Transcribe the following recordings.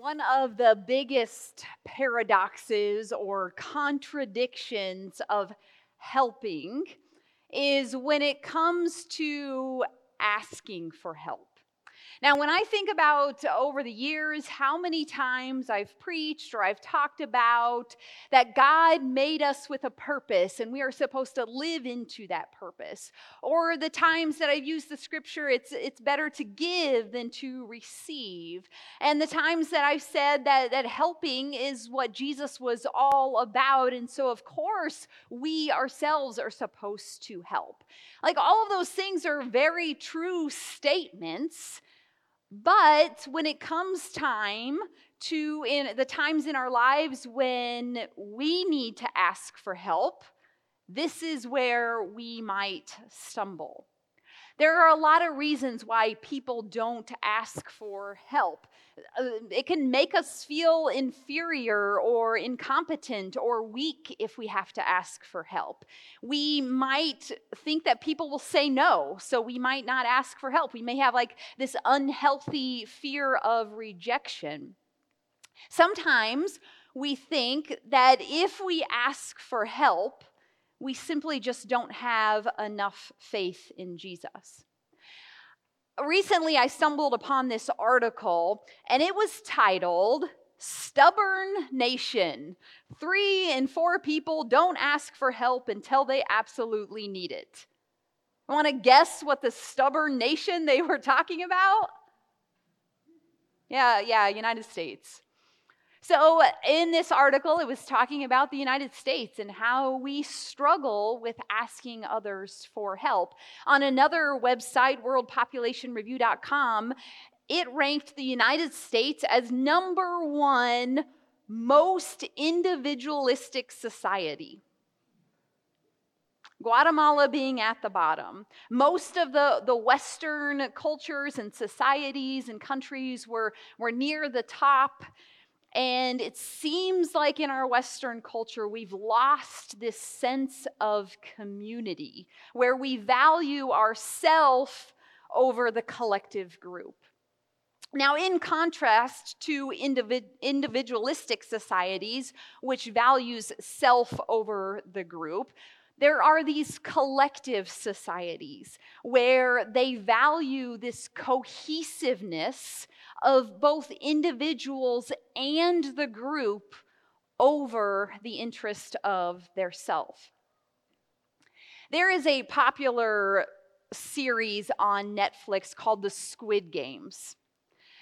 One of the biggest paradoxes or contradictions of helping is when it comes to asking for help. Now, when I think about over the years how many times I've preached or I've talked about that God made us with a purpose and we are supposed to live into that purpose, or the times that I've used the scripture, it's, it's better to give than to receive, and the times that I've said that, that helping is what Jesus was all about, and so of course we ourselves are supposed to help. Like all of those things are very true statements. But when it comes time to in the times in our lives when we need to ask for help, this is where we might stumble. There are a lot of reasons why people don't ask for help. Uh, it can make us feel inferior or incompetent or weak if we have to ask for help. We might think that people will say no, so we might not ask for help. We may have like this unhealthy fear of rejection. Sometimes we think that if we ask for help, we simply just don't have enough faith in Jesus. Recently, I stumbled upon this article, and it was titled Stubborn Nation. Three in four people don't ask for help until they absolutely need it. Want to guess what the stubborn nation they were talking about? Yeah, yeah, United States. So, in this article, it was talking about the United States and how we struggle with asking others for help. On another website, worldpopulationreview.com, it ranked the United States as number one most individualistic society. Guatemala being at the bottom. Most of the, the Western cultures and societies and countries were, were near the top. And it seems like in our Western culture, we've lost this sense of community where we value ourself over the collective group. Now, in contrast to individualistic societies, which values self over the group, there are these collective societies where they value this cohesiveness of both individuals and the group over the interest of their self. There is a popular series on Netflix called The Squid Games.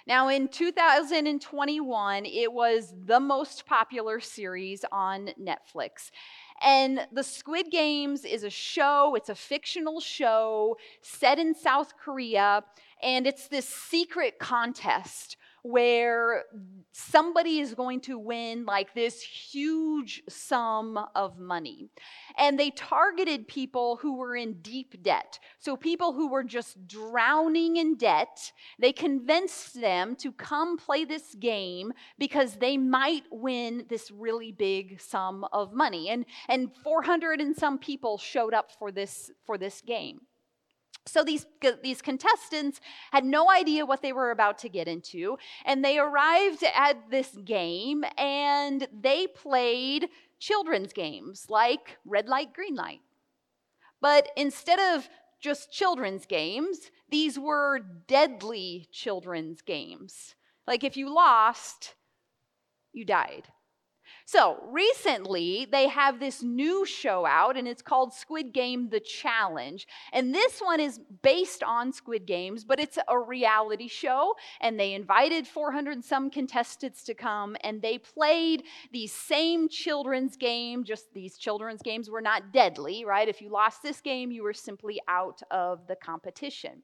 Now, in 2021, it was the most popular series on Netflix. And The Squid Games is a show, it's a fictional show set in South Korea, and it's this secret contest where somebody is going to win like this huge sum of money. And they targeted people who were in deep debt. So, people who were just drowning in debt, they convinced them to come play this game because they might win this really big sum of money. And, and 400 and some people showed up for this, for this game. So these, these contestants had no idea what they were about to get into, and they arrived at this game and they played children's games like red light, green light. But instead of just children's games, these were deadly children's games. Like if you lost, you died. So recently, they have this new show out, and it's called Squid Game The Challenge. And this one is based on Squid Games, but it's a reality show. And they invited 400 some contestants to come, and they played these same children's game. Just these children's games were not deadly, right? If you lost this game, you were simply out of the competition.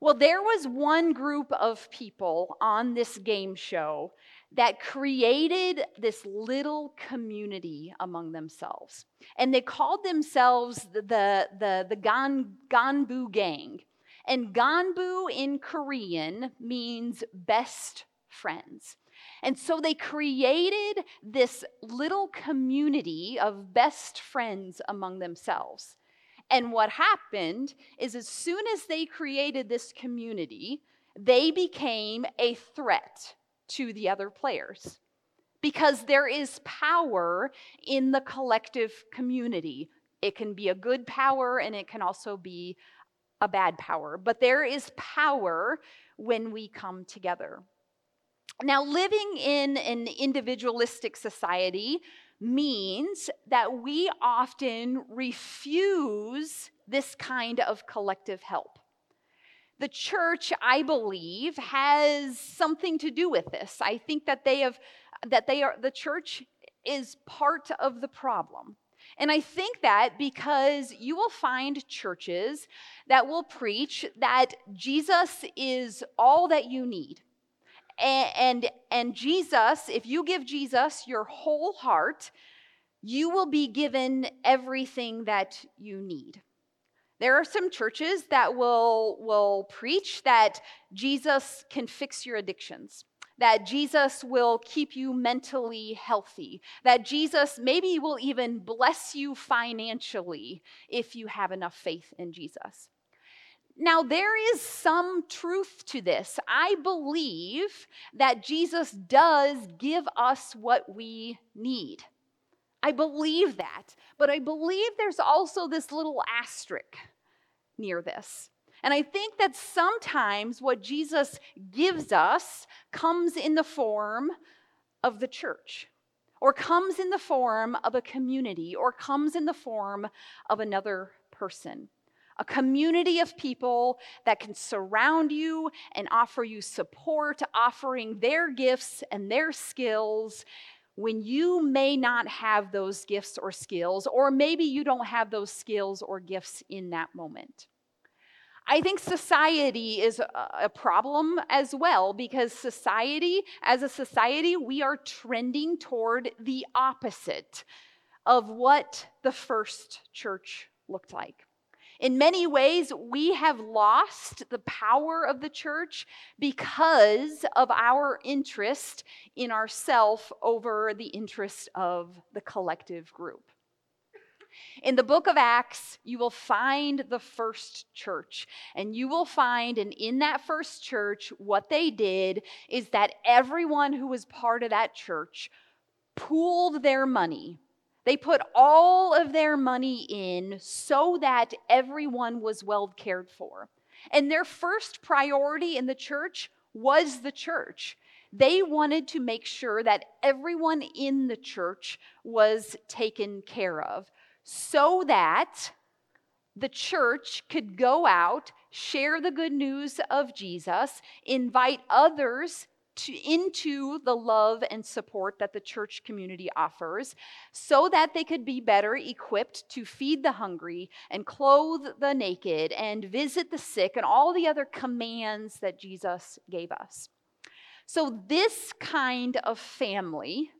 Well, there was one group of people on this game show that created this little community among themselves. And they called themselves the, the, the, the Gan, Ganbu Gang. And Ganbu in Korean means best friends. And so they created this little community of best friends among themselves. And what happened is, as soon as they created this community, they became a threat to the other players because there is power in the collective community. It can be a good power and it can also be a bad power, but there is power when we come together. Now, living in an individualistic society means that we often refuse this kind of collective help. The church, I believe, has something to do with this. I think that they have that they are the church is part of the problem. And I think that because you will find churches that will preach that Jesus is all that you need. And, and, and, Jesus, if you give Jesus your whole heart, you will be given everything that you need. There are some churches that will, will preach that Jesus can fix your addictions, that Jesus will keep you mentally healthy, that Jesus maybe will even bless you financially if you have enough faith in Jesus. Now, there is some truth to this. I believe that Jesus does give us what we need. I believe that. But I believe there's also this little asterisk near this. And I think that sometimes what Jesus gives us comes in the form of the church, or comes in the form of a community, or comes in the form of another person. A community of people that can surround you and offer you support, offering their gifts and their skills when you may not have those gifts or skills, or maybe you don't have those skills or gifts in that moment. I think society is a problem as well because society, as a society, we are trending toward the opposite of what the first church looked like. In many ways, we have lost the power of the church because of our interest in ourself over the interest of the collective group. In the book of Acts, you will find the first church. And you will find, and in that first church, what they did is that everyone who was part of that church pooled their money they put all of their money in so that everyone was well cared for. And their first priority in the church was the church. They wanted to make sure that everyone in the church was taken care of so that the church could go out, share the good news of Jesus, invite others to, into the love and support that the church community offers so that they could be better equipped to feed the hungry and clothe the naked and visit the sick and all the other commands that Jesus gave us. So, this kind of family,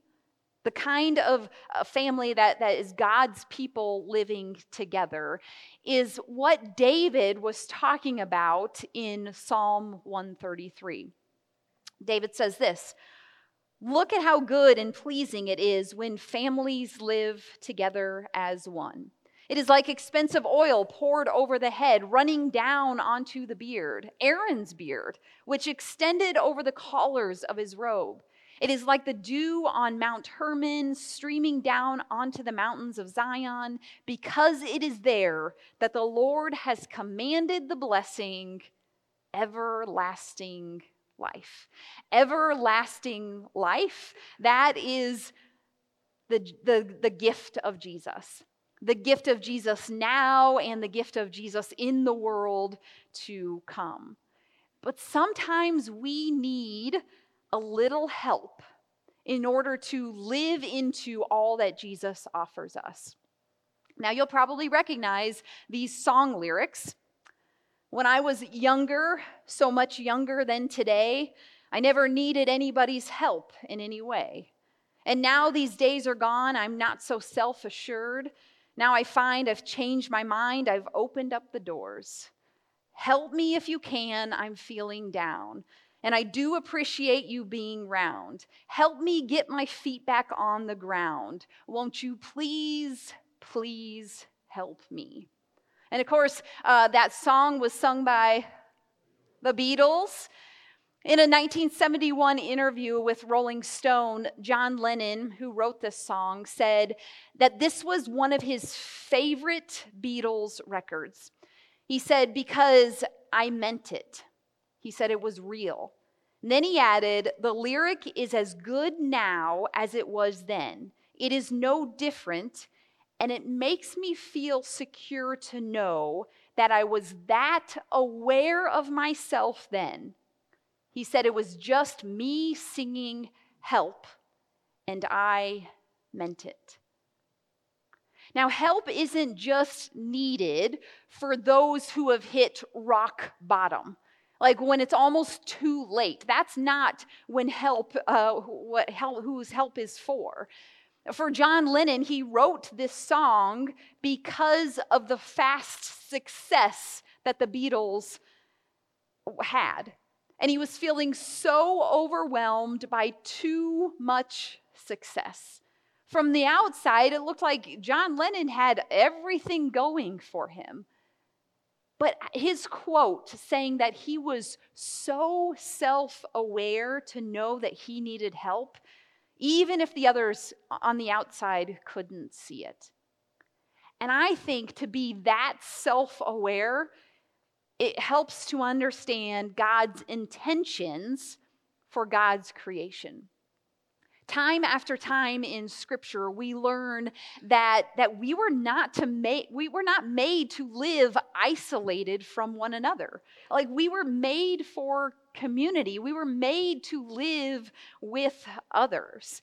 the kind of uh, family that, that is God's people living together, is what David was talking about in Psalm 133. David says this Look at how good and pleasing it is when families live together as one. It is like expensive oil poured over the head, running down onto the beard, Aaron's beard, which extended over the collars of his robe. It is like the dew on Mount Hermon streaming down onto the mountains of Zion, because it is there that the Lord has commanded the blessing, everlasting life. Everlasting life, that is the, the, the gift of Jesus. The gift of Jesus now and the gift of Jesus in the world to come. But sometimes we need a little help in order to live into all that Jesus offers us. Now, you'll probably recognize these song lyrics. When I was younger, so much younger than today, I never needed anybody's help in any way. And now these days are gone, I'm not so self assured. Now I find I've changed my mind, I've opened up the doors. Help me if you can, I'm feeling down. And I do appreciate you being round. Help me get my feet back on the ground. Won't you please, please help me? And of course, uh, that song was sung by the Beatles. In a 1971 interview with Rolling Stone, John Lennon, who wrote this song, said that this was one of his favorite Beatles records. He said, Because I meant it. He said it was real. And then he added, The lyric is as good now as it was then. It is no different, and it makes me feel secure to know that I was that aware of myself then he said it was just me singing help, and I meant it. Now, help isn't just needed for those who have hit rock bottom. Like when it's almost too late. That's not when help, uh, what help, whose help is for. For John Lennon, he wrote this song because of the fast success that the Beatles had. And he was feeling so overwhelmed by too much success. From the outside, it looked like John Lennon had everything going for him. But his quote saying that he was so self aware to know that he needed help, even if the others on the outside couldn't see it. And I think to be that self aware it helps to understand God's intentions for God's creation. Time after time in scripture, we learn that, that we were not to make we were not made to live isolated from one another. Like we were made for community. We were made to live with others.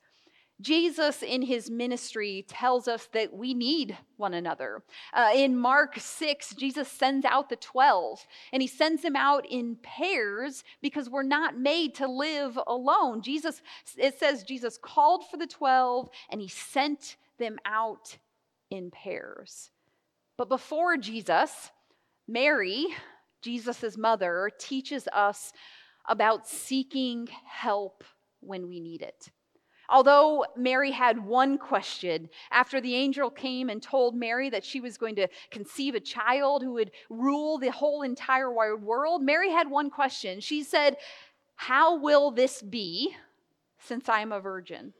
Jesus, in his ministry, tells us that we need one another. Uh, in Mark 6, Jesus sends out the 12, and he sends them out in pairs because we're not made to live alone. Jesus, it says, Jesus called for the 12 and he sent them out in pairs. But before Jesus, Mary, Jesus' mother, teaches us about seeking help when we need it. Although Mary had one question after the angel came and told Mary that she was going to conceive a child who would rule the whole entire wide world, Mary had one question. She said, How will this be since I'm a virgin?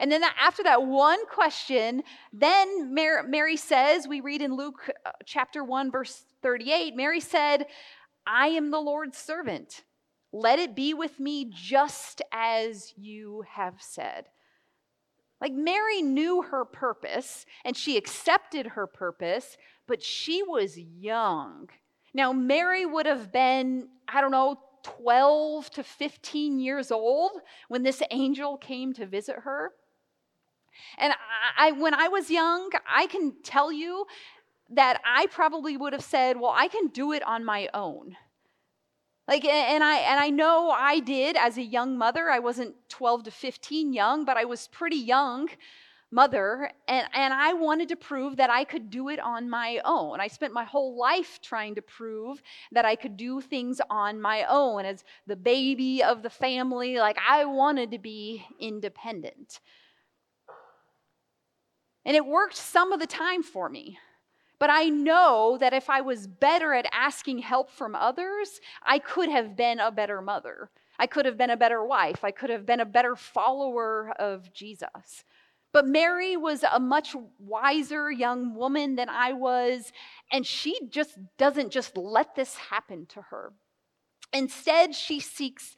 And then after that one question, then Mary says, we read in Luke uh, chapter 1, verse 38, Mary said, I am the Lord's servant. Let it be with me just as you have said. Like Mary knew her purpose and she accepted her purpose, but she was young. Now, Mary would have been, I don't know, 12 to 15 years old when this angel came to visit her. And I, when I was young, I can tell you that I probably would have said, Well, I can do it on my own. Like, and I, and I know I did as a young mother. I wasn't 12 to 15 young, but I was pretty young mother and, and i wanted to prove that i could do it on my own. I spent my whole life trying to prove that i could do things on my own. As the baby of the family like i wanted to be independent. And it worked some of the time for me but I know that if I was better at asking help from others, I could have been a better mother. I could have been a better wife. I could have been a better follower of Jesus. But Mary was a much wiser young woman than I was, and she just doesn't just let this happen to her. Instead, she seeks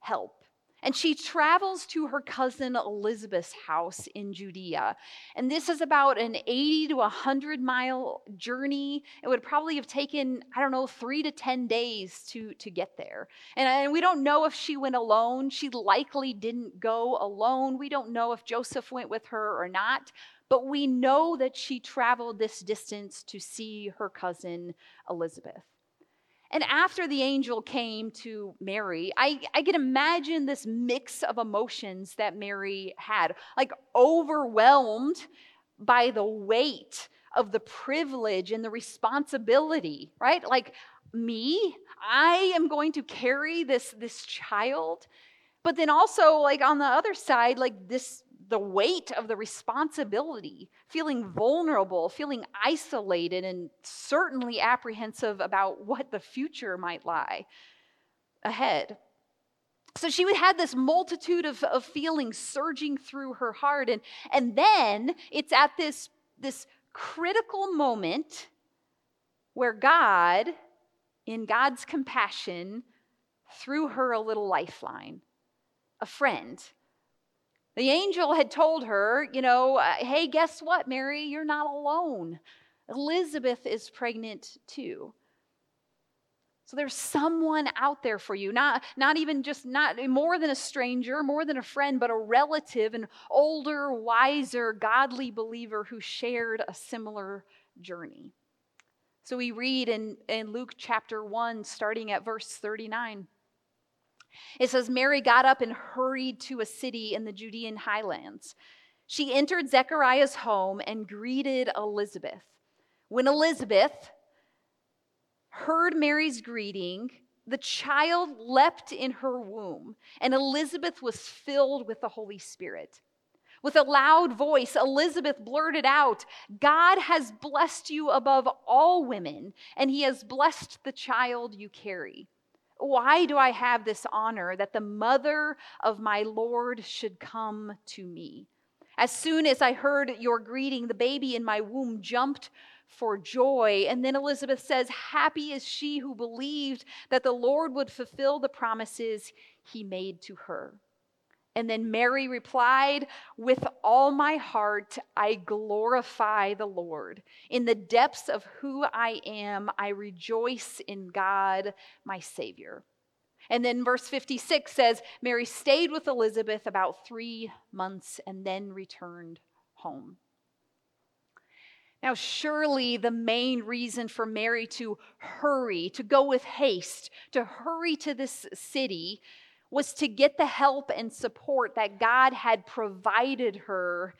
help. And she travels to her cousin Elizabeth's house in Judea. And this is about an 80 to 100 mile journey. It would probably have taken, I don't know, three to 10 days to, to get there. And, and we don't know if she went alone. She likely didn't go alone. We don't know if Joseph went with her or not. But we know that she traveled this distance to see her cousin Elizabeth. And after the angel came to Mary, I, I can imagine this mix of emotions that Mary had, like overwhelmed by the weight of the privilege and the responsibility, right? Like me, I am going to carry this, this child. But then also, like on the other side, like this the weight of the responsibility, feeling vulnerable, feeling isolated, and certainly apprehensive about what the future might lie ahead. So she had this multitude of, of feelings surging through her heart. And, and then it's at this, this critical moment where God, in God's compassion, threw her a little lifeline, a friend. The angel had told her, you know, uh, hey, guess what, Mary? You're not alone. Elizabeth is pregnant too. So there's someone out there for you, not, not even just not more than a stranger, more than a friend, but a relative, an older, wiser, godly believer who shared a similar journey. So we read in, in Luke chapter 1, starting at verse 39. It says, Mary got up and hurried to a city in the Judean highlands. She entered Zechariah's home and greeted Elizabeth. When Elizabeth, heard Mary's greeting, the child leapt in her womb, and Elizabeth was filled with the Holy Spirit. With a loud voice, Elizabeth blurted out, God has blessed you above all women, and he has blessed the child you carry. Why do I have this honor that the mother of my Lord should come to me? As soon as I heard your greeting, the baby in my womb jumped for joy. And then Elizabeth says, Happy is she who believed that the Lord would fulfill the promises he made to her. And then Mary replied, With all my heart, I glorify the Lord. In the depths of who I am, I rejoice in God, my Savior. And then verse 56 says, Mary stayed with Elizabeth about three months and then returned home. Now, surely the main reason for Mary to hurry, to go with haste, to hurry to this city was to get the help and support that God had provided her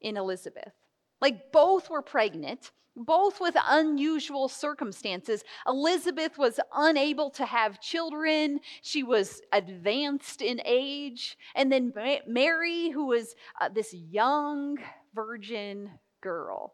in Elizabeth. Like both were pregnant, both with unusual circumstances. Elizabeth was unable to have children, she was advanced in age. And then Mary, who was uh, this young virgin girl.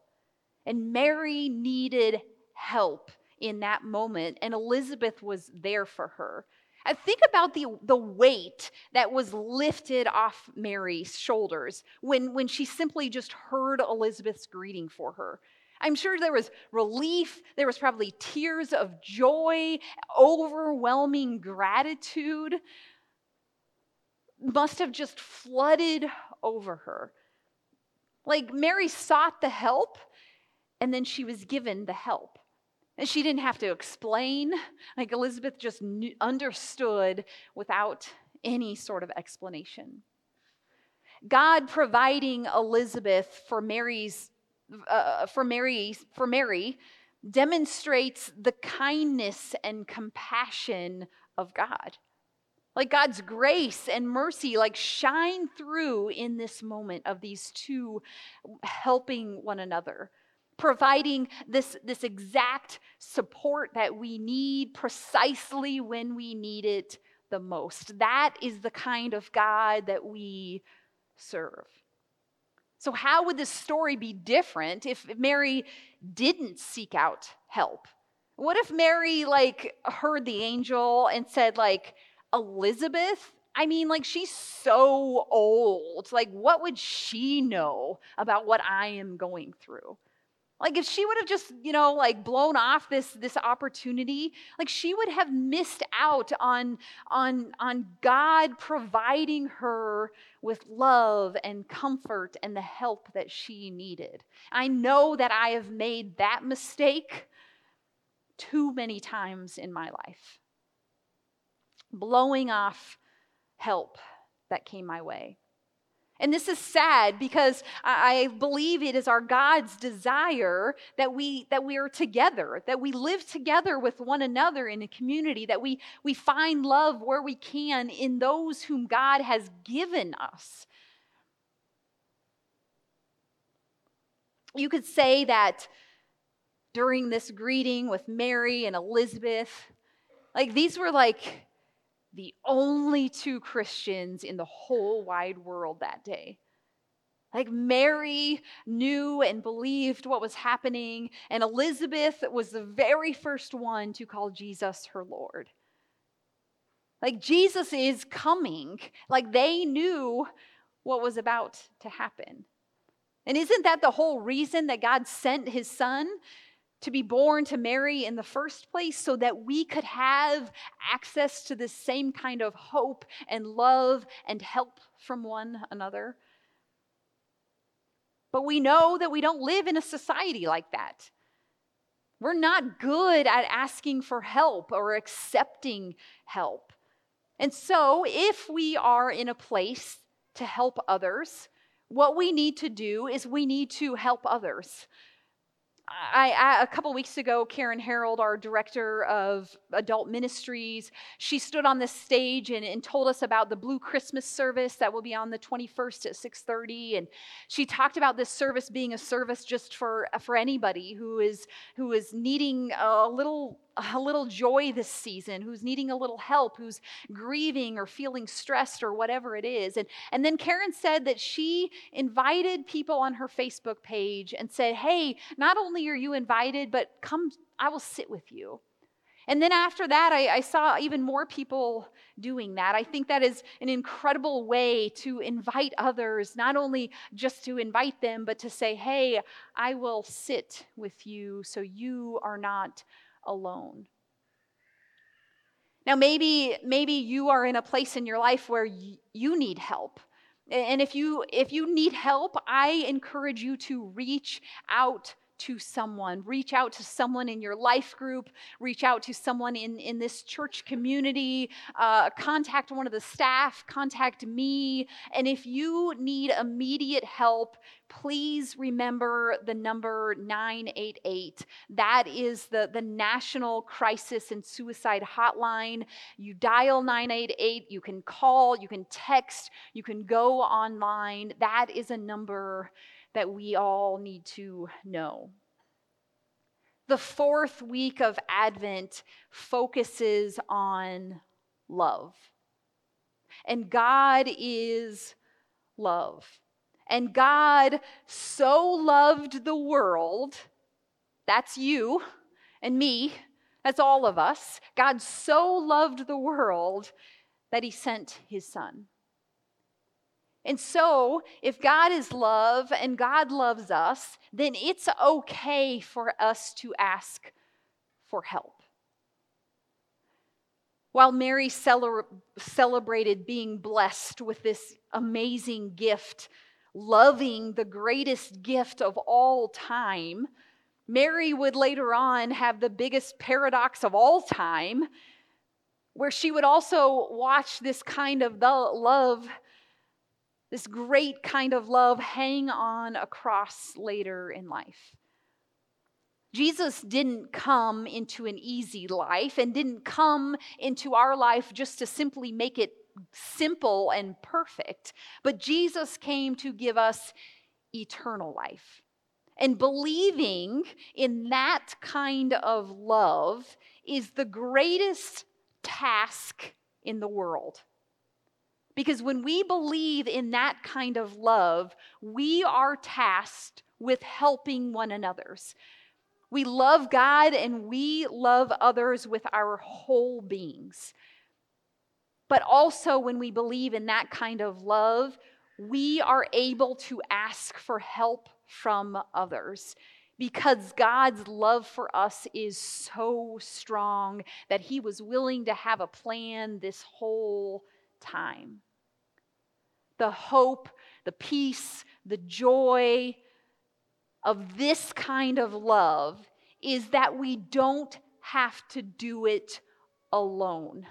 And Mary needed help in that moment, and Elizabeth was there for her. Think about the, the weight that was lifted off Mary's shoulders when, when she simply just heard Elizabeth's greeting for her. I'm sure there was relief, there was probably tears of joy, overwhelming gratitude. Must have just flooded over her. Like Mary sought the help, and then she was given the help. And she didn't have to explain. Like Elizabeth just knew, understood without any sort of explanation. God providing Elizabeth for Mary's uh, for Mary for Mary demonstrates the kindness and compassion of God. Like God's grace and mercy like shine through in this moment of these two helping one another providing this, this exact support that we need precisely when we need it the most. That is the kind of God that we serve. So, how would this story be different if Mary didn't seek out help? What if Mary, like, heard the angel and said, like, Elizabeth, I mean, like, she's so old. Like, what would she know about what I am going through? Like if she would have just, you know, like blown off this this opportunity, like she would have missed out on on on God providing her with love and comfort and the help that she needed. I know that I have made that mistake too many times in my life. Blowing off help that came my way. And this is sad because I believe it is our God's desire that we that we are together, that we live together with one another in a community, that we, we find love where we can in those whom God has given us. You could say that during this greeting with Mary and Elizabeth, like these were like the only two Christians in the whole wide world that day. Like Mary knew and believed what was happening, and Elizabeth was the very first one to call Jesus her Lord. Like Jesus is coming. Like they knew what was about to happen. And isn't that the whole reason that God sent his son to be born to Mary in the first place so that we could have access to the same kind of hope and love and help from one another? But we know that we don't live in a society like that. We're not good at asking for help or accepting help. And so, if we are in a place to help others, what we need to do is we need to help others. I, I, a couple weeks ago, Karen Harold, our director of adult ministries, she stood on this stage and, and told us about the Blue Christmas service that will be on the 21st at 6:30, and she talked about this service being a service just for for anybody who is who is needing a little a little joy this season, who's needing a little help, who's grieving or feeling stressed or whatever it is. And, and then Karen said that she invited people on her Facebook page and said, Hey, not only are you invited, but come, I will sit with you. And then after that, I, I, saw even more people doing that. I think that is an incredible way to invite others, not only just to invite them, but to say, hey, I will sit with you so you are not alone. Now, maybe, maybe you are in a place in your life where y- you need help. And if you, if you need help, I encourage you to reach out to someone. Reach out to someone in your life group. Reach out to someone in, in this church community. Uh, contact one of the staff. Contact me. And if you need immediate help, please remember the number 988. That is the, the National Crisis and Suicide Hotline. You dial 988, you can call, you can text, you can go online. That is a number that we all need to know. The fourth week of Advent focuses on love. And God is love. And God so loved the world, that's you and me, that's all of us. God so loved the world that he sent his son. And so, if God is love and God loves us, then it's okay for us to ask for help. While Mary celebrated being blessed with this amazing gift, loving the greatest gift of all time, Mary would later on have the biggest paradox of all time, where she would also watch this kind of love this great kind of love hang on a cross later in life. Jesus didn't come into an easy life and didn't come into our life just to simply make it simple and perfect, but Jesus came to give us eternal life. And believing in that kind of love is the greatest task in the world. Because when we believe in that kind of love, we are tasked with helping one another's. We love God and we love others with our whole beings. But also, when we believe in that kind of love, we are able to ask for help from others because God's love for us is so strong that He was willing to have a plan this whole time the hope, the peace, the joy of this kind of love is that we don't have to do it alone.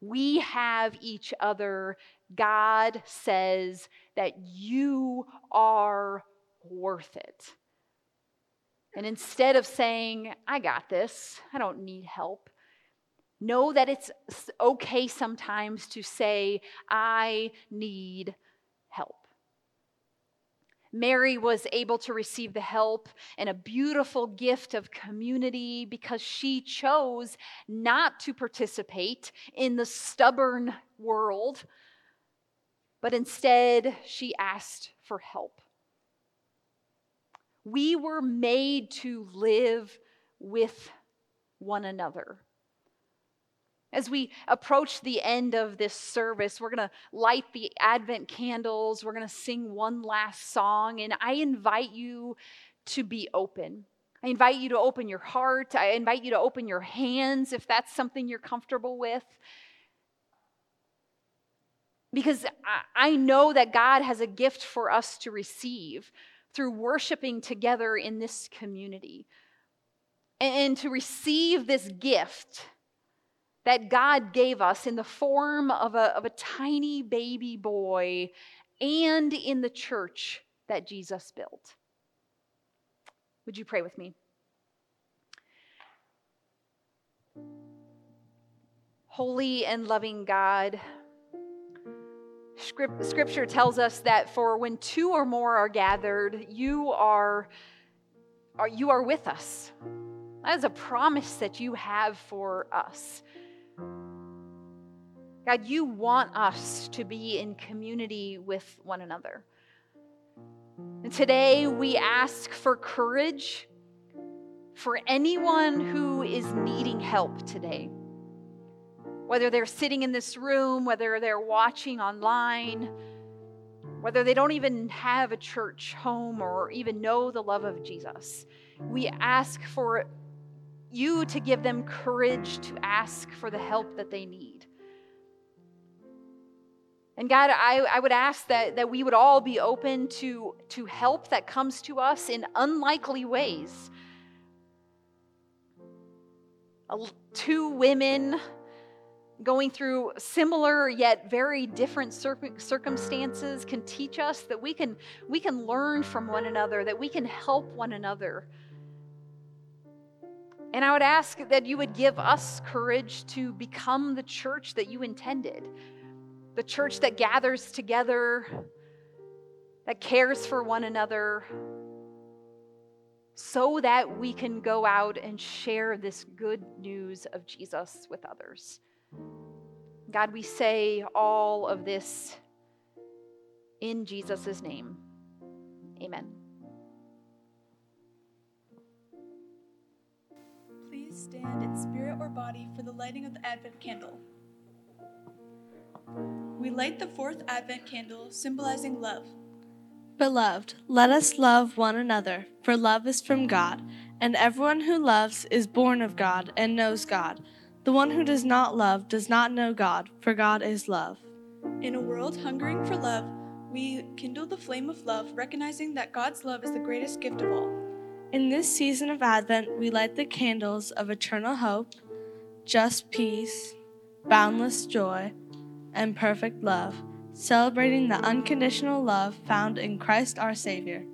We have each other. God says that you are worth it. And instead of saying, I got this, I don't need help, Know that it's okay sometimes to say, I need help. Mary was able to receive the help and a beautiful gift of community because she chose not to participate in the stubborn world, but instead she asked for help. We were made to live with one another. As we approach the end of this service, we're going to light the Advent candles. We're going to sing one last song. And I invite you to be open. I invite you to open your heart. I invite you to open your hands if that's something you're comfortable with. Because I know that God has a gift for us to receive through worshiping together in this community. And to receive this gift that God gave us in the form of a, of a tiny baby boy and in the church that Jesus built. Would you pray with me? Holy and loving God, Scripture tells us that for when two or more are gathered, you are, are, you are with us. That is a promise that you have for us. God, you want us to be in community with one another. And today we ask for courage for anyone who is needing help today. Whether they're sitting in this room, whether they're watching online, whether they don't even have a church home or even know the love of Jesus, we ask for you to give them courage to ask for the help that they need. And God, I, I would ask that, that we would all be open to, to help that comes to us in unlikely ways. Two women going through similar yet very different circumstances can teach us that we can, we can learn from one another, that we can help one another. And I would ask that you would give us courage to become the church that you intended the church that gathers together, that cares for one another, so that we can go out and share this good news of Jesus with others. God, we say all of this in Jesus' name. Amen. Please stand in spirit or body for the lighting of the Advent candle. We light the fourth Advent candle, symbolizing love. Beloved, let us love one another, for love is from God, and everyone who loves is born of God and knows God. The one who does not love does not know God, for God is love. In a world hungering for love, we kindle the flame of love, recognizing that God's love is the greatest gift of all. In this season of Advent, we light the candles of eternal hope, just peace, boundless joy, and perfect love, celebrating the unconditional love found in Christ our Savior.